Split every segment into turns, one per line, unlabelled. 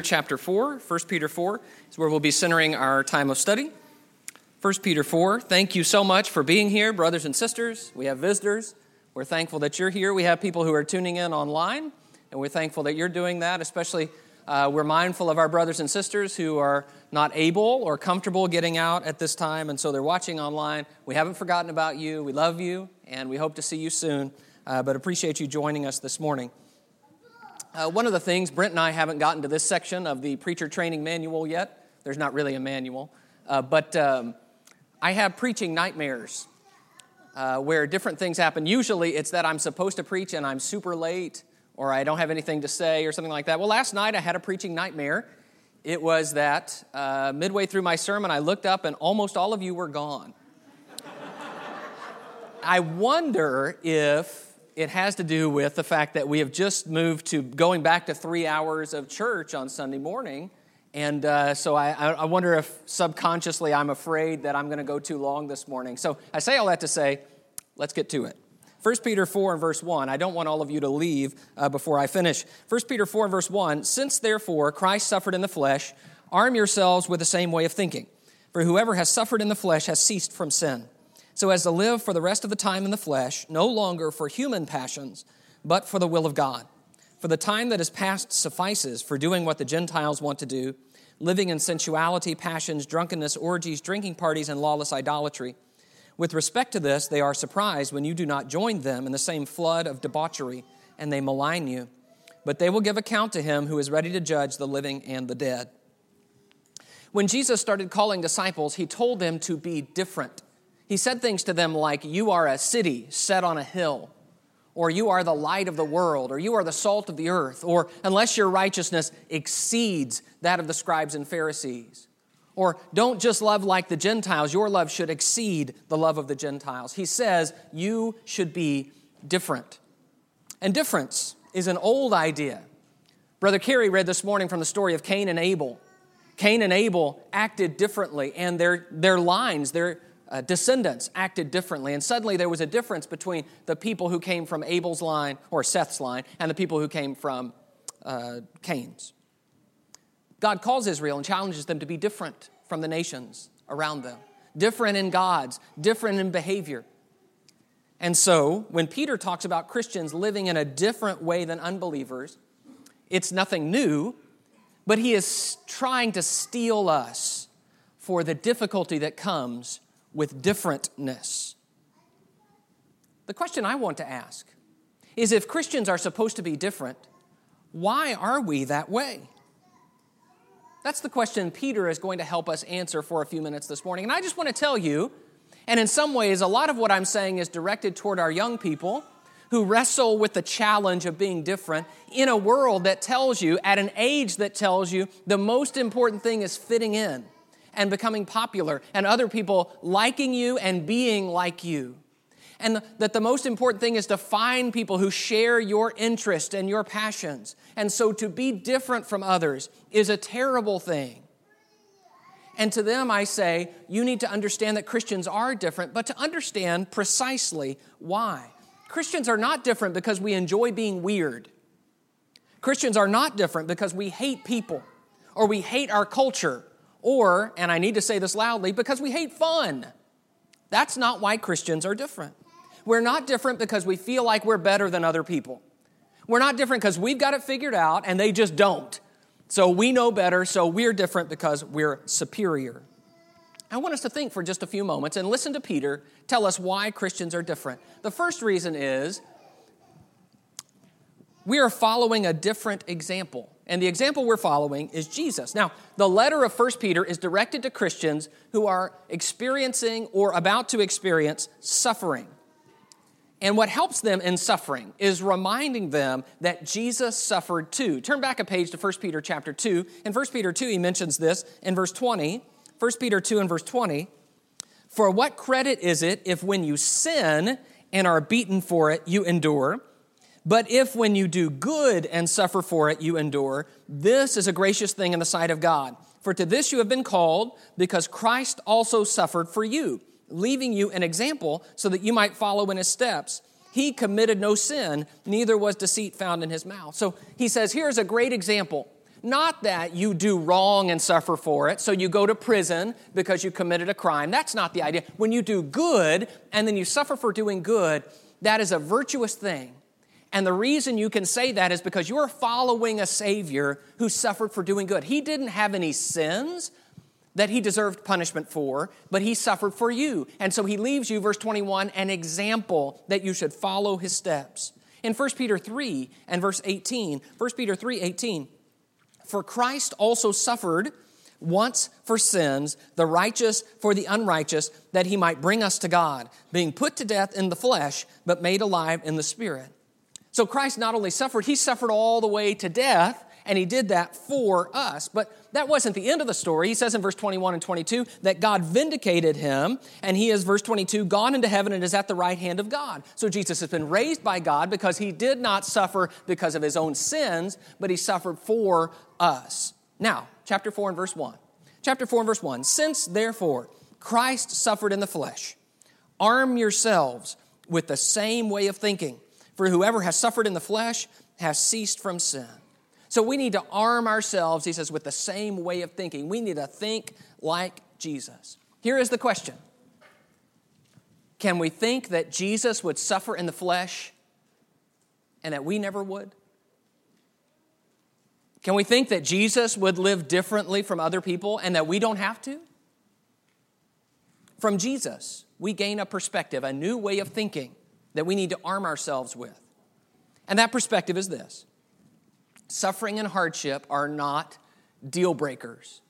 chapter 4 1 peter 4 is where we'll be centering our time of study. 1 peter 4 thank you so much for being here brothers and sisters. We have visitors. We're thankful that you're here. We have people who are tuning in online and we're thankful that you're doing that especially uh, we're mindful of our brothers and sisters who are not able or comfortable getting out at this time and so they're watching online. We haven't forgotten about you. We love you and we hope to see you soon uh, but appreciate you joining us this morning uh, one of the things, Brent and I haven't gotten to this section of the preacher training manual yet. There's not really a manual. Uh, but um, I have preaching nightmares uh, where different things happen. Usually it's that I'm supposed to preach and I'm super late or I don't have anything to say or something like that. Well, last night I had a preaching nightmare. It was that uh, midway through my sermon, I looked up and almost all of you were gone. I wonder if it has to do with the fact that we have just moved to going back to three hours of church on Sunday morning. And uh, so I, I wonder if subconsciously I'm afraid that I'm going to go too long this morning. So I say all that to say, let's get to it. 1 Peter 4 and verse 1. I don't want all of you to leave uh, before I finish. 1 Peter 4 and verse 1. Since therefore Christ suffered in the flesh, arm yourselves with the same way of thinking. For whoever has suffered in the flesh has ceased from sin so as to live for the rest of the time in the flesh, no longer for human passions, but for the will of God. For the time that is past suffices for doing what the Gentiles want to do, living in sensuality, passions, drunkenness, orgies, drinking parties, and lawless idolatry. With respect to this, they are surprised when you do not join them in the same flood of debauchery, and they malign you. But they will give account to him who is ready to judge the living and the dead. When Jesus started calling disciples, he told them to be different. He said things to them like, You are a city set on a hill, or you are the light of the world, or you are the salt of the earth, or unless your righteousness exceeds that of the scribes and Pharisees. Or don't just love like the Gentiles, your love should exceed the love of the Gentiles. He says you should be different. And difference is an old idea. Brother Carey read this morning from the story of Cain and Abel. Cain and Abel acted differently, and their, their lines, their, uh, descendants acted differently. And suddenly there was a difference between the people who came from Abel's line or Seth's line and the people who came from uh, Cain's. God calls Israel and challenges them to be different from the nations around them, different in God's, different in behavior. And so, when Peter talks about Christians living in a different way than unbelievers, it's nothing new, but he is trying to steel us for the difficulty that comes with differentness. The question I want to ask is if Christians are supposed to be different, why are we that way? That's the question Peter is going to help us answer for a few minutes this morning. And I just want to tell you, and in some ways, a lot of what I'm saying is directed toward our young people who wrestle with the challenge of being different in a world that tells you, at an age that tells you, the most important thing is fitting in and becoming popular, and other people liking you and being like you. And that the most important thing is to find people who share your interest and your passions. And so to be different from others is a terrible thing. And to them, I say, you need to understand that Christians are different, but to understand precisely why. Christians are not different because we enjoy being weird. Christians are not different because we hate people or we hate our culture or, and I need to say this loudly, because we hate fun. That's not why Christians are different. We're not different because we feel like we're better than other people. We're not different because we've got it figured out and they just don't. So we know better, so we're different because we're superior. I want us to think for just a few moments and listen to Peter tell us why Christians are different. The first reason is we are following a different example. And the example we're following is Jesus. Now, the letter of 1 Peter is directed to Christians who are experiencing or about to experience suffering. And what helps them in suffering is reminding them that Jesus suffered too. Turn back a page to 1 Peter chapter 2. In 1 Peter 2, he mentions this in verse 20. 1 Peter 2 and verse 20. For what credit is it if when you sin and are beaten for it, you endure? But if when you do good and suffer for it, you endure, this is a gracious thing in the sight of God. For to this you have been called, because Christ also suffered for you, leaving you an example so that you might follow in his steps. He committed no sin, neither was deceit found in his mouth. So he says, here's a great example Not that you do wrong and suffer for it, so you go to prison because you committed a crime. That's not the idea. When you do good and then you suffer for doing good, that is a virtuous thing. And the reason you can say that is because you're following a Savior who suffered for doing good. He didn't have any sins that he deserved punishment for, but he suffered for you. And so he leaves you, verse 21, an example that you should follow his steps. In 1 Peter 3 and verse 18, 1 Peter 3 18, for Christ also suffered once for sins, the righteous for the unrighteous, that he might bring us to God, being put to death in the flesh, but made alive in the spirit. So Christ not only suffered, he suffered all the way to death, and he did that for us. But that wasn't the end of the story. He says in verse 21 and 22 that God vindicated him, and he is, verse 22, gone into heaven and is at the right hand of God. So Jesus has been raised by God because he did not suffer because of his own sins, but he suffered for us. Now, chapter 4 and verse 1. Chapter 4 and verse 1. Since, therefore, Christ suffered in the flesh, arm yourselves with the same way of thinking. For whoever has suffered in the flesh has ceased from sin. So we need to arm ourselves, he says, with the same way of thinking. We need to think like Jesus. Here is the question Can we think that Jesus would suffer in the flesh and that we never would? Can we think that Jesus would live differently from other people and that we don't have to? From Jesus, we gain a perspective, a new way of thinking that we need to arm ourselves with. And that perspective is this suffering and hardship are not deal breakers.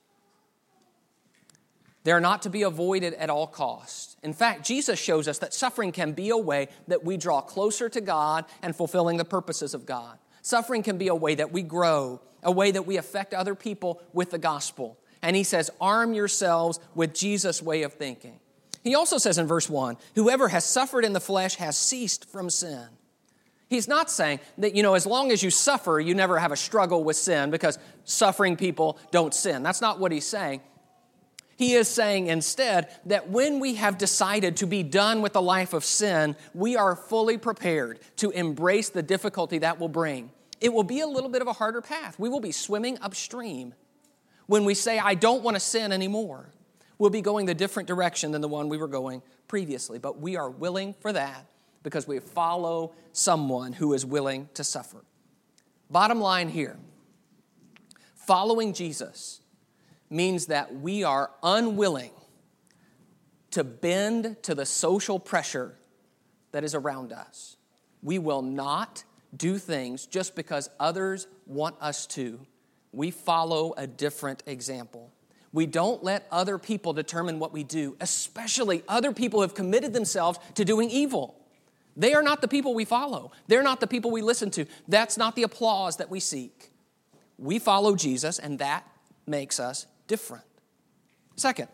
They're not to be avoided at all costs. In fact, Jesus shows us that suffering can be a way that we draw closer to God and fulfilling the purposes of God. Suffering can be a way that we grow, a way that we affect other people with the gospel. And he says, arm yourselves with Jesus' way of thinking. He also says in verse 1 whoever has suffered in the flesh has ceased from sin. He's not saying that, you know, as long as you suffer, you never have a struggle with sin because suffering people don't sin. That's not what he's saying. He is saying instead that when we have decided to be done with the life of sin, we are fully prepared to embrace the difficulty that will bring. It will be a little bit of a harder path. We will be swimming upstream when we say, I don't want to sin anymore. We'll be going the different direction than the one we were going previously, but we are willing for that because we follow someone who is willing to suffer. Bottom line here following Jesus means that we are unwilling to bend to the social pressure that is around us. We will not do things just because others want us to. We follow a different example. We don't let other people determine what we do, especially other people who have committed themselves to doing evil. They are not the people we follow. They're not the people we listen to. That's not the applause that we seek. We follow Jesus, and that makes us different. Second,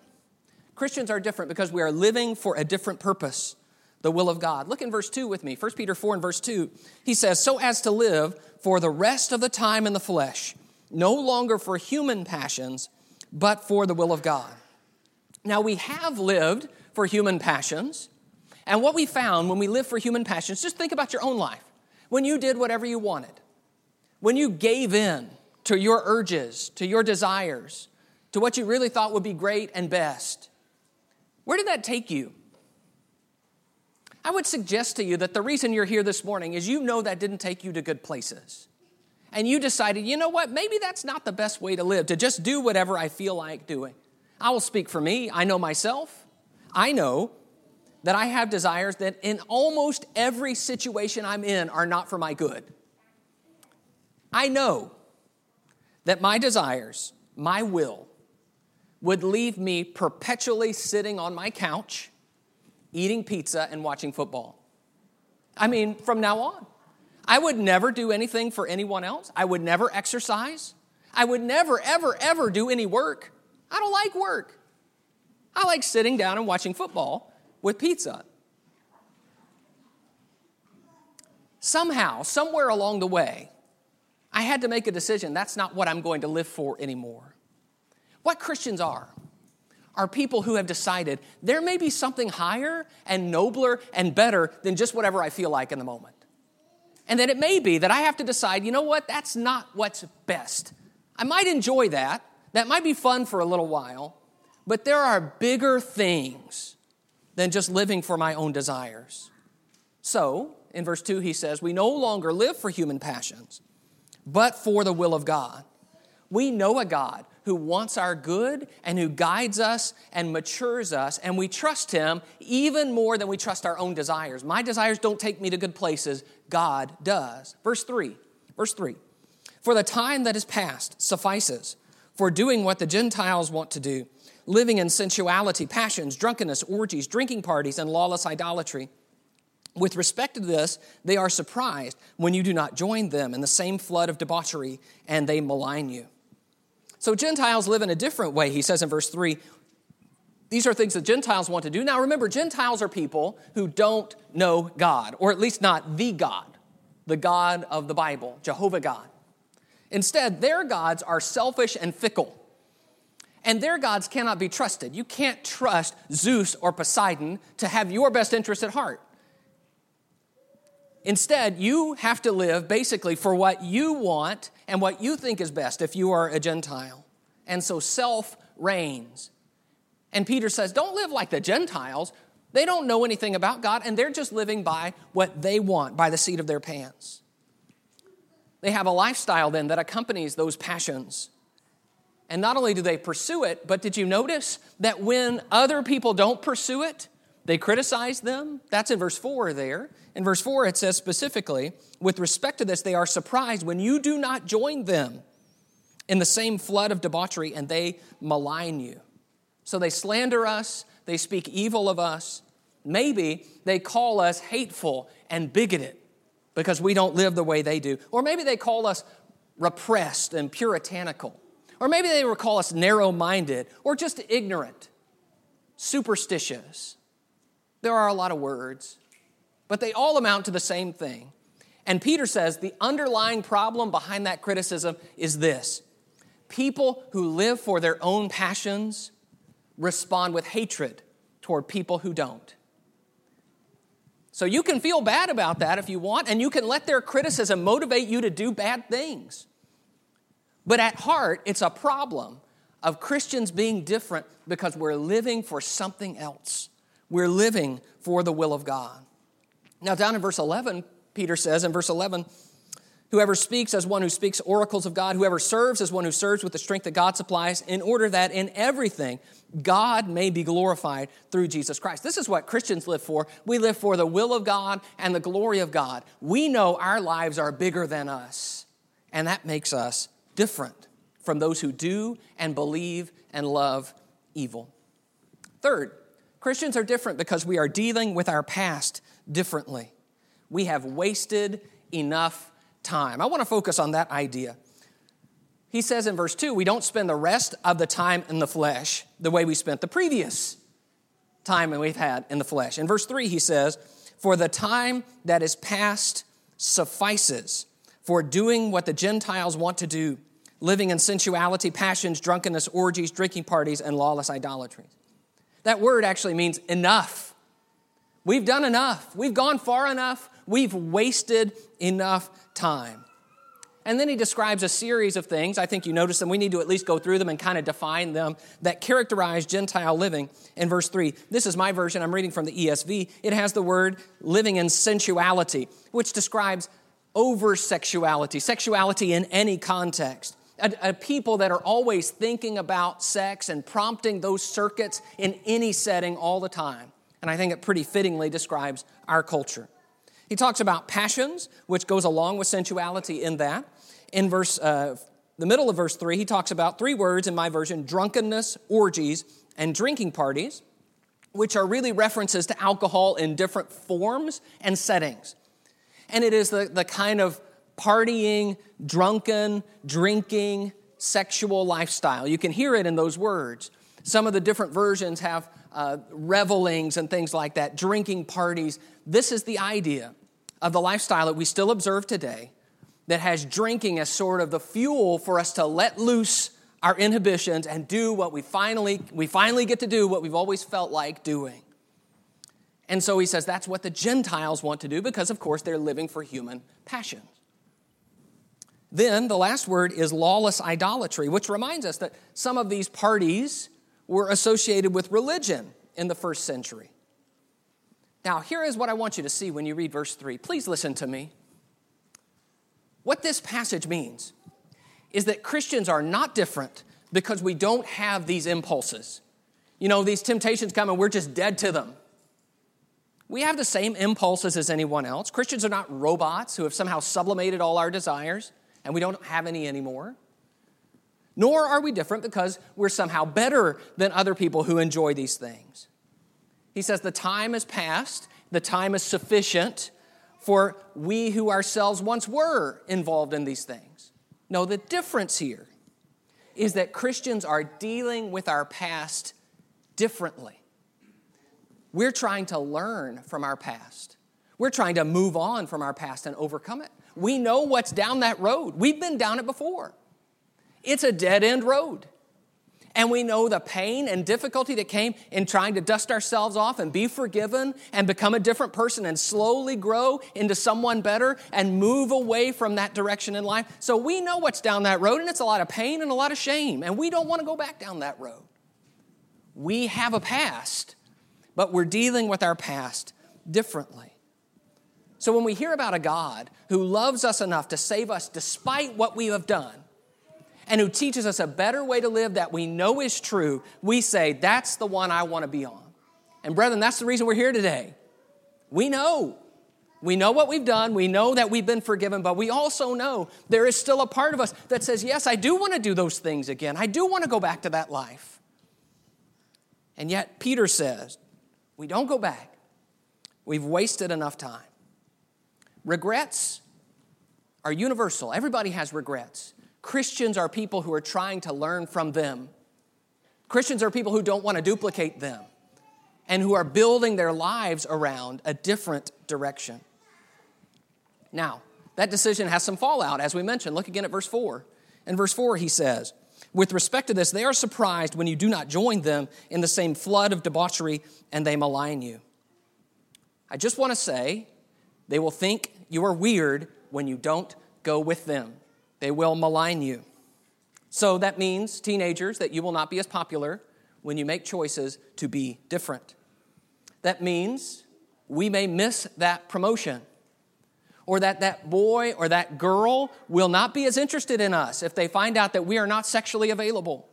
Christians are different because we are living for a different purpose, the will of God. Look in verse 2 with me. 1 Peter 4 and verse 2. He says, So as to live for the rest of the time in the flesh, no longer for human passions, but for the will of God. Now, we have lived for human passions. And what we found when we live for human passions, just think about your own life. When you did whatever you wanted, when you gave in to your urges, to your desires, to what you really thought would be great and best, where did that take you? I would suggest to you that the reason you're here this morning is you know that didn't take you to good places. And you decided, you know what, maybe that's not the best way to live, to just do whatever I feel like doing. I will speak for me. I know myself. I know that I have desires that in almost every situation I'm in are not for my good. I know that my desires, my will, would leave me perpetually sitting on my couch, eating pizza, and watching football. I mean, from now on. I would never do anything for anyone else. I would never exercise. I would never, ever, ever do any work. I don't like work. I like sitting down and watching football with pizza. Somehow, somewhere along the way, I had to make a decision that's not what I'm going to live for anymore. What Christians are, are people who have decided there may be something higher and nobler and better than just whatever I feel like in the moment. And that it may be that I have to decide, you know what, that's not what's best. I might enjoy that. That might be fun for a little while, but there are bigger things than just living for my own desires. So, in verse 2, he says, We no longer live for human passions, but for the will of God. We know a God who wants our good and who guides us and matures us, and we trust him even more than we trust our own desires. My desires don't take me to good places, God does. Verse 3, verse 3 For the time that is past suffices for doing what the Gentiles want to do, living in sensuality, passions, drunkenness, orgies, drinking parties, and lawless idolatry. With respect to this, they are surprised when you do not join them in the same flood of debauchery and they malign you. So, Gentiles live in a different way, he says in verse 3. These are things that Gentiles want to do. Now, remember, Gentiles are people who don't know God, or at least not the God, the God of the Bible, Jehovah God. Instead, their gods are selfish and fickle. And their gods cannot be trusted. You can't trust Zeus or Poseidon to have your best interest at heart. Instead, you have to live basically for what you want and what you think is best if you are a Gentile. And so self reigns. And Peter says, Don't live like the Gentiles. They don't know anything about God, and they're just living by what they want, by the seat of their pants. They have a lifestyle then that accompanies those passions. And not only do they pursue it, but did you notice that when other people don't pursue it, they criticize them? That's in verse 4 there. In verse 4, it says specifically, with respect to this, they are surprised when you do not join them in the same flood of debauchery and they malign you. So they slander us, they speak evil of us. Maybe they call us hateful and bigoted because we don't live the way they do. Or maybe they call us repressed and puritanical. Or maybe they call us narrow minded or just ignorant, superstitious. There are a lot of words, but they all amount to the same thing. And Peter says the underlying problem behind that criticism is this people who live for their own passions respond with hatred toward people who don't. So you can feel bad about that if you want, and you can let their criticism motivate you to do bad things. But at heart, it's a problem of Christians being different because we're living for something else. We're living for the will of God. Now, down in verse 11, Peter says in verse 11, Whoever speaks as one who speaks oracles of God, whoever serves as one who serves with the strength that God supplies, in order that in everything God may be glorified through Jesus Christ. This is what Christians live for. We live for the will of God and the glory of God. We know our lives are bigger than us, and that makes us different from those who do and believe and love evil. Third, Christians are different because we are dealing with our past differently. We have wasted enough time. I want to focus on that idea. He says in verse 2 we don't spend the rest of the time in the flesh the way we spent the previous time that we've had in the flesh. In verse 3, he says, For the time that is past suffices for doing what the Gentiles want to do, living in sensuality, passions, drunkenness, orgies, drinking parties, and lawless idolatries. That word actually means enough. We've done enough. We've gone far enough. We've wasted enough time. And then he describes a series of things. I think you notice them. We need to at least go through them and kind of define them that characterize Gentile living. In verse 3, this is my version. I'm reading from the ESV. It has the word living in sensuality, which describes over sexuality, sexuality in any context. A, a, people that are always thinking about sex and prompting those circuits in any setting all the time. And I think it pretty fittingly describes our culture. He talks about passions, which goes along with sensuality in that. In verse, uh, the middle of verse 3, he talks about three words in my version drunkenness, orgies, and drinking parties, which are really references to alcohol in different forms and settings. And it is the, the kind of partying, drunken, drinking, sexual lifestyle. You can hear it in those words. Some of the different versions have uh, revelings and things like that, drinking parties. This is the idea of the lifestyle that we still observe today that has drinking as sort of the fuel for us to let loose our inhibitions and do what we finally we finally get to do what we've always felt like doing. And so he says that's what the Gentiles want to do because of course they're living for human passions. Then the last word is lawless idolatry, which reminds us that some of these parties were associated with religion in the first century. Now, here is what I want you to see when you read verse 3. Please listen to me. What this passage means is that Christians are not different because we don't have these impulses. You know, these temptations come and we're just dead to them. We have the same impulses as anyone else. Christians are not robots who have somehow sublimated all our desires and we don't have any anymore. Nor are we different because we're somehow better than other people who enjoy these things. He says the time is past, the time is sufficient for we who ourselves once were involved in these things. No, the difference here is that Christians are dealing with our past differently. We're trying to learn from our past. We're trying to move on from our past and overcome it. We know what's down that road. We've been down it before. It's a dead end road. And we know the pain and difficulty that came in trying to dust ourselves off and be forgiven and become a different person and slowly grow into someone better and move away from that direction in life. So we know what's down that road, and it's a lot of pain and a lot of shame, and we don't want to go back down that road. We have a past, but we're dealing with our past differently. So when we hear about a God who loves us enough to save us despite what we have done, and who teaches us a better way to live that we know is true, we say, That's the one I want to be on. And brethren, that's the reason we're here today. We know. We know what we've done. We know that we've been forgiven, but we also know there is still a part of us that says, Yes, I do want to do those things again. I do want to go back to that life. And yet, Peter says, We don't go back. We've wasted enough time. Regrets are universal. Everybody has regrets. Christians are people who are trying to learn from them. Christians are people who don't want to duplicate them and who are building their lives around a different direction. Now, that decision has some fallout, as we mentioned. Look again at verse 4. In verse 4, he says, With respect to this, they are surprised when you do not join them in the same flood of debauchery and they malign you. I just want to say, they will think you are weird when you don't go with them. They will malign you. So that means, teenagers, that you will not be as popular when you make choices to be different. That means we may miss that promotion, or that that boy or that girl will not be as interested in us if they find out that we are not sexually available.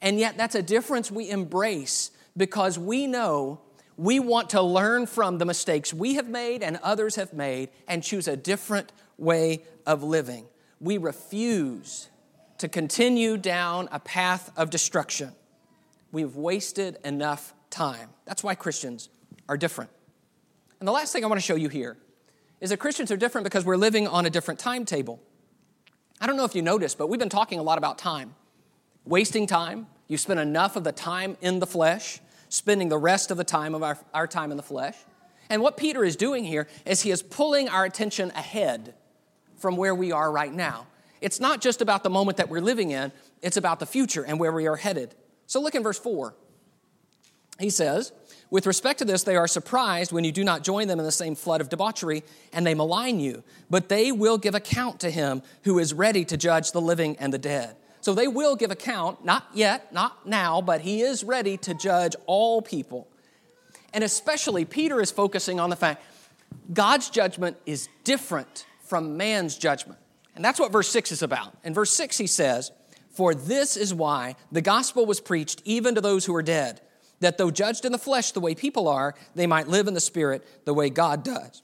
And yet, that's a difference we embrace because we know we want to learn from the mistakes we have made and others have made and choose a different way of living we refuse to continue down a path of destruction. We've wasted enough time. That's why Christians are different. And the last thing I want to show you here is that Christians are different because we're living on a different timetable. I don't know if you noticed, but we've been talking a lot about time. Wasting time. You spend enough of the time in the flesh, spending the rest of the time of our, our time in the flesh. And what Peter is doing here is he is pulling our attention ahead from where we are right now. It's not just about the moment that we're living in, it's about the future and where we are headed. So look in verse 4. He says, With respect to this, they are surprised when you do not join them in the same flood of debauchery, and they malign you. But they will give account to him who is ready to judge the living and the dead. So they will give account, not yet, not now, but he is ready to judge all people. And especially, Peter is focusing on the fact God's judgment is different from man's judgment. And that's what verse 6 is about. In verse 6, he says, For this is why the gospel was preached even to those who are dead, that though judged in the flesh the way people are, they might live in the spirit the way God does.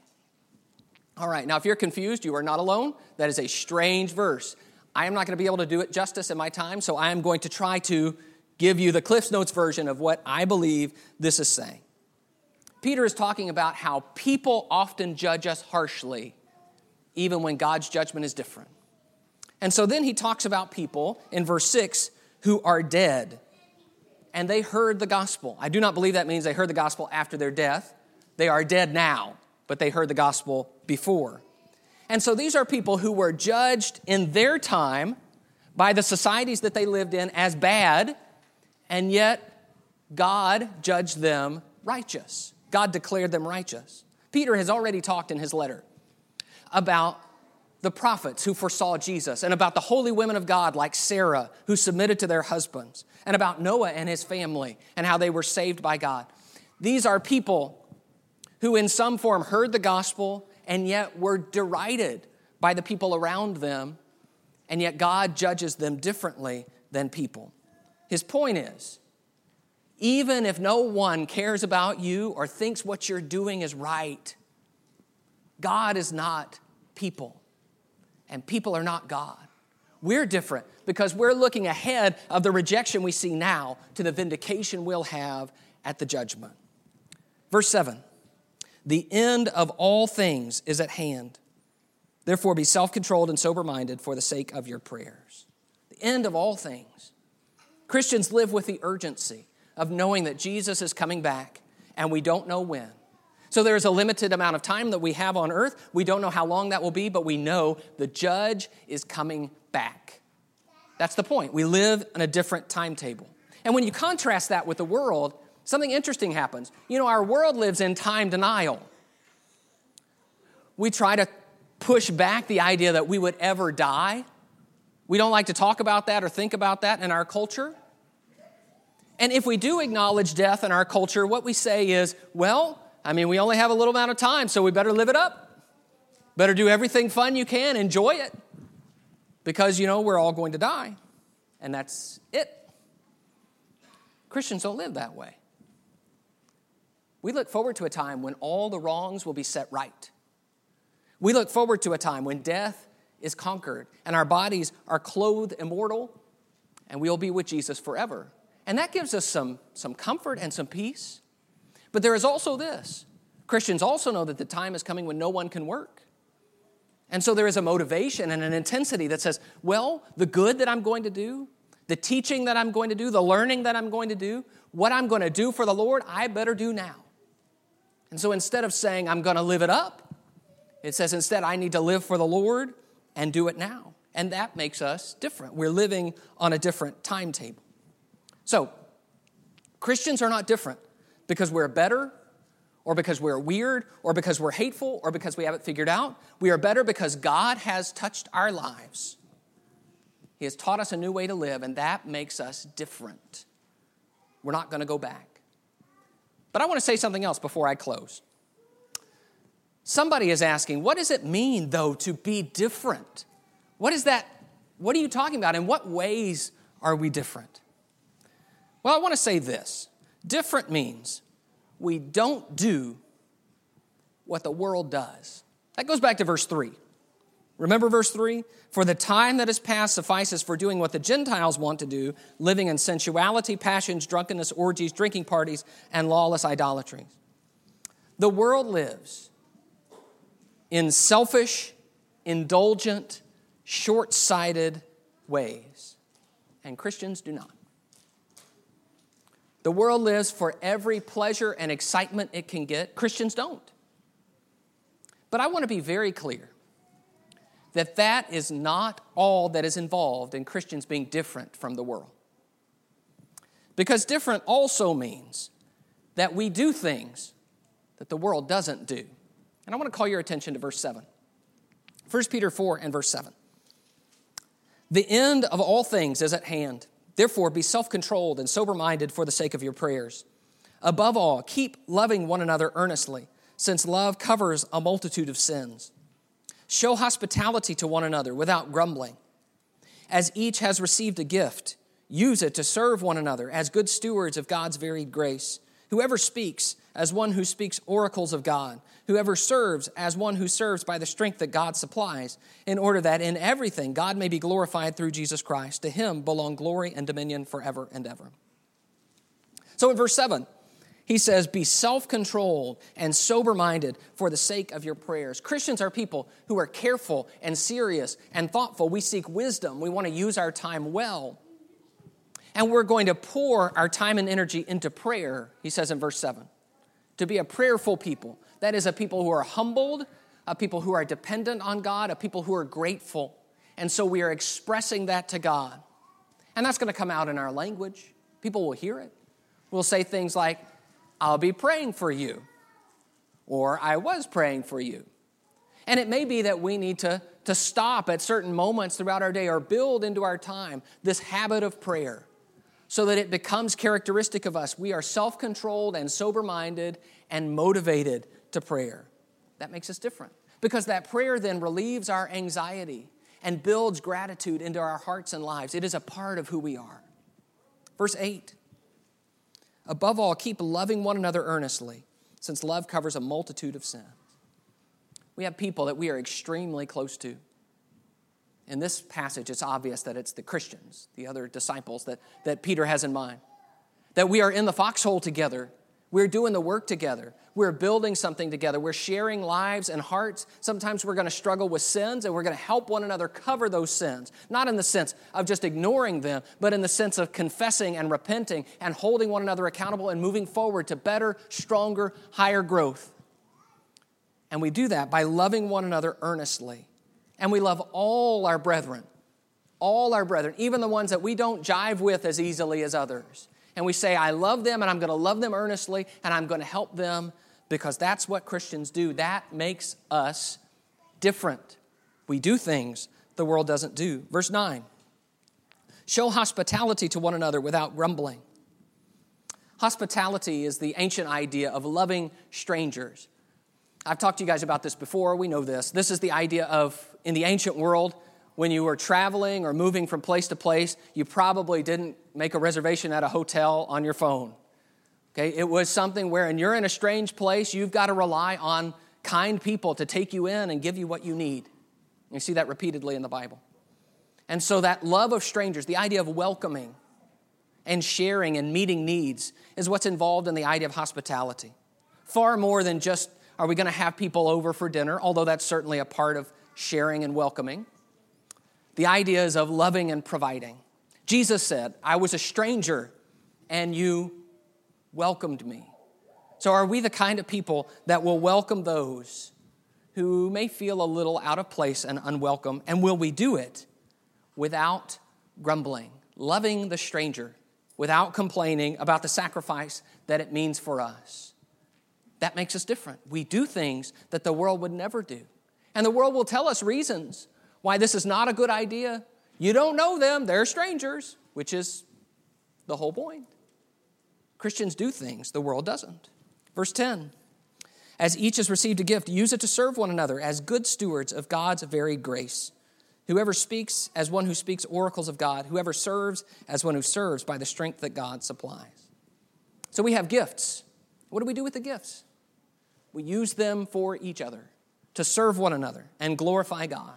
All right, now if you're confused, you are not alone. That is a strange verse. I am not going to be able to do it justice in my time, so I am going to try to give you the Cliffs Notes version of what I believe this is saying. Peter is talking about how people often judge us harshly even when God's judgment is different. And so then he talks about people in verse 6 who are dead and they heard the gospel. I do not believe that means they heard the gospel after their death. They are dead now, but they heard the gospel before. And so these are people who were judged in their time by the societies that they lived in as bad, and yet God judged them righteous. God declared them righteous. Peter has already talked in his letter about the prophets who foresaw Jesus, and about the holy women of God like Sarah who submitted to their husbands, and about Noah and his family and how they were saved by God. These are people who, in some form, heard the gospel and yet were derided by the people around them, and yet God judges them differently than people. His point is even if no one cares about you or thinks what you're doing is right, God is not people, and people are not God. We're different because we're looking ahead of the rejection we see now to the vindication we'll have at the judgment. Verse 7 The end of all things is at hand. Therefore, be self controlled and sober minded for the sake of your prayers. The end of all things. Christians live with the urgency of knowing that Jesus is coming back and we don't know when. So there is a limited amount of time that we have on earth. We don't know how long that will be, but we know the judge is coming back. That's the point. We live on a different timetable. And when you contrast that with the world, something interesting happens. You know, our world lives in time denial. We try to push back the idea that we would ever die. We don't like to talk about that or think about that in our culture. And if we do acknowledge death in our culture, what we say is, well, I mean, we only have a little amount of time, so we better live it up. Better do everything fun you can, enjoy it, because, you know, we're all going to die. And that's it. Christians don't live that way. We look forward to a time when all the wrongs will be set right. We look forward to a time when death is conquered and our bodies are clothed immortal and we'll be with Jesus forever. And that gives us some, some comfort and some peace. But there is also this Christians also know that the time is coming when no one can work. And so there is a motivation and an intensity that says, well, the good that I'm going to do, the teaching that I'm going to do, the learning that I'm going to do, what I'm going to do for the Lord, I better do now. And so instead of saying, I'm going to live it up, it says instead, I need to live for the Lord and do it now. And that makes us different. We're living on a different timetable. So, Christians are not different because we're better or because we're weird or because we're hateful or because we haven't figured out. We are better because God has touched our lives. He has taught us a new way to live, and that makes us different. We're not going to go back. But I want to say something else before I close. Somebody is asking, what does it mean, though, to be different? What is that? What are you talking about? In what ways are we different? Well, I want to say this different means we don't do what the world does. That goes back to verse 3. Remember verse 3? For the time that is past suffices for doing what the Gentiles want to do, living in sensuality, passions, drunkenness, orgies, drinking parties, and lawless idolatries. The world lives in selfish, indulgent, short sighted ways, and Christians do not. The world lives for every pleasure and excitement it can get. Christians don't. But I want to be very clear that that is not all that is involved in Christians being different from the world. Because different also means that we do things that the world doesn't do. And I want to call your attention to verse 7. 1 Peter 4 and verse 7. The end of all things is at hand. Therefore, be self controlled and sober minded for the sake of your prayers. Above all, keep loving one another earnestly, since love covers a multitude of sins. Show hospitality to one another without grumbling. As each has received a gift, use it to serve one another as good stewards of God's varied grace. Whoever speaks, as one who speaks oracles of God, whoever serves as one who serves by the strength that God supplies, in order that in everything God may be glorified through Jesus Christ. To him belong glory and dominion forever and ever. So in verse 7, he says, Be self controlled and sober minded for the sake of your prayers. Christians are people who are careful and serious and thoughtful. We seek wisdom, we want to use our time well. And we're going to pour our time and energy into prayer, he says in verse 7 to be a prayerful people. That is, a people who are humbled, a people who are dependent on God, a people who are grateful. And so we are expressing that to God. And that's going to come out in our language. People will hear it. We'll say things like, I'll be praying for you, or I was praying for you. And it may be that we need to to stop at certain moments throughout our day or build into our time this habit of prayer so that it becomes characteristic of us. We are self controlled and sober minded and motivated to prayer. That makes us different because that prayer then relieves our anxiety and builds gratitude into our hearts and lives. It is a part of who we are. Verse 8 Above all, keep loving one another earnestly, since love covers a multitude of sins. We have people that we are extremely close to. In this passage, it's obvious that it's the Christians, the other disciples that, that Peter has in mind. That we are in the foxhole together. We're doing the work together. We're building something together. We're sharing lives and hearts. Sometimes we're going to struggle with sins and we're going to help one another cover those sins. Not in the sense of just ignoring them, but in the sense of confessing and repenting and holding one another accountable and moving forward to better, stronger, higher growth. And we do that by loving one another earnestly. And we love all our brethren, all our brethren, even the ones that we don't jive with as easily as others. And we say, I love them and I'm going to love them earnestly and I'm going to help them because that's what Christians do. That makes us different. We do things the world doesn't do. Verse 9 Show hospitality to one another without grumbling. Hospitality is the ancient idea of loving strangers. I've talked to you guys about this before. We know this. This is the idea of, in the ancient world, when you were traveling or moving from place to place, you probably didn't make a reservation at a hotel on your phone. Okay, it was something where, and you're in a strange place, you've got to rely on kind people to take you in and give you what you need. You see that repeatedly in the Bible. And so, that love of strangers, the idea of welcoming and sharing and meeting needs, is what's involved in the idea of hospitality. Far more than just are we going to have people over for dinner? Although that's certainly a part of sharing and welcoming. The idea is of loving and providing. Jesus said, I was a stranger and you welcomed me. So, are we the kind of people that will welcome those who may feel a little out of place and unwelcome? And will we do it without grumbling, loving the stranger, without complaining about the sacrifice that it means for us? That makes us different. We do things that the world would never do. And the world will tell us reasons why this is not a good idea. You don't know them, they're strangers, which is the whole point. Christians do things the world doesn't. Verse 10 As each has received a gift, use it to serve one another as good stewards of God's varied grace. Whoever speaks as one who speaks oracles of God, whoever serves as one who serves by the strength that God supplies. So we have gifts. What do we do with the gifts? We use them for each other, to serve one another and glorify God.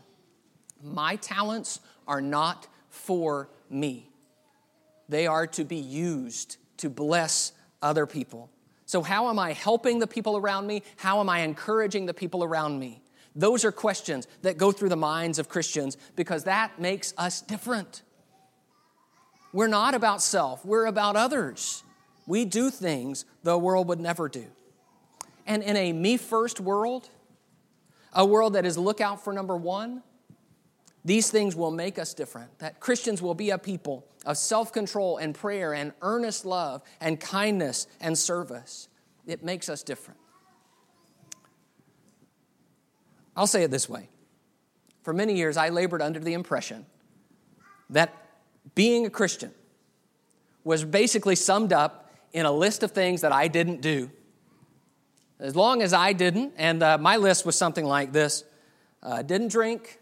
My talents are not for me, they are to be used to bless other people. So, how am I helping the people around me? How am I encouraging the people around me? Those are questions that go through the minds of Christians because that makes us different. We're not about self, we're about others. We do things the world would never do. And in a me first world, a world that is lookout for number one, these things will make us different. That Christians will be a people of self control and prayer and earnest love and kindness and service. It makes us different. I'll say it this way For many years, I labored under the impression that being a Christian was basically summed up in a list of things that I didn't do as long as I didn't, and uh, my list was something like this uh, didn't drink,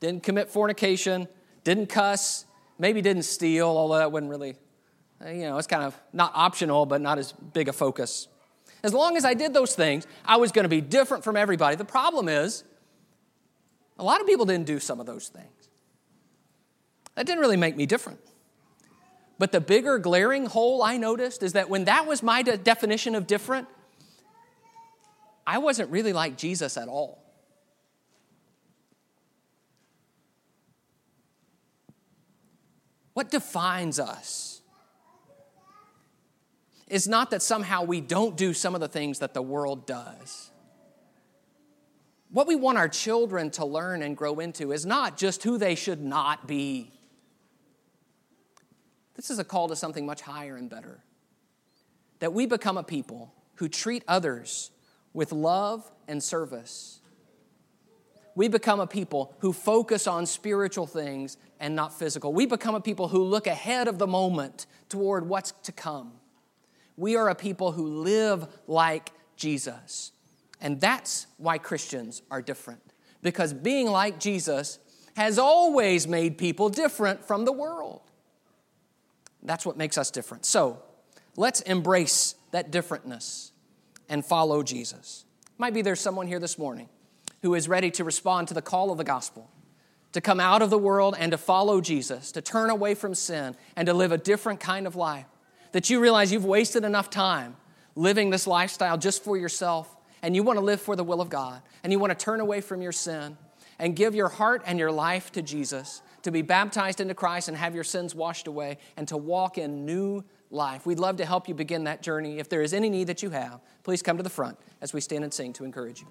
didn't commit fornication, didn't cuss, maybe didn't steal, although that wouldn't really, uh, you know, it's kind of not optional, but not as big a focus. As long as I did those things, I was going to be different from everybody. The problem is, a lot of people didn't do some of those things. That didn't really make me different. But the bigger glaring hole I noticed is that when that was my de- definition of different, I wasn't really like Jesus at all. What defines us is not that somehow we don't do some of the things that the world does. What we want our children to learn and grow into is not just who they should not be. This is a call to something much higher and better. That we become a people who treat others with love and service. we become a people who focus on spiritual things and not physical. We become a people who look ahead of the moment toward what's to come. We are a people who live like Jesus. And that's why Christians are different. Because being like Jesus has always made people different from the world. That's what makes us different. So let's embrace that differentness and follow Jesus. Might be there's someone here this morning who is ready to respond to the call of the gospel, to come out of the world and to follow Jesus, to turn away from sin and to live a different kind of life. That you realize you've wasted enough time living this lifestyle just for yourself and you want to live for the will of God and you want to turn away from your sin and give your heart and your life to Jesus, to be baptized into Christ and have your sins washed away, and to walk in new life. We'd love to help you begin that journey. If there is any need that you have, please come to the front as we stand and sing to encourage you.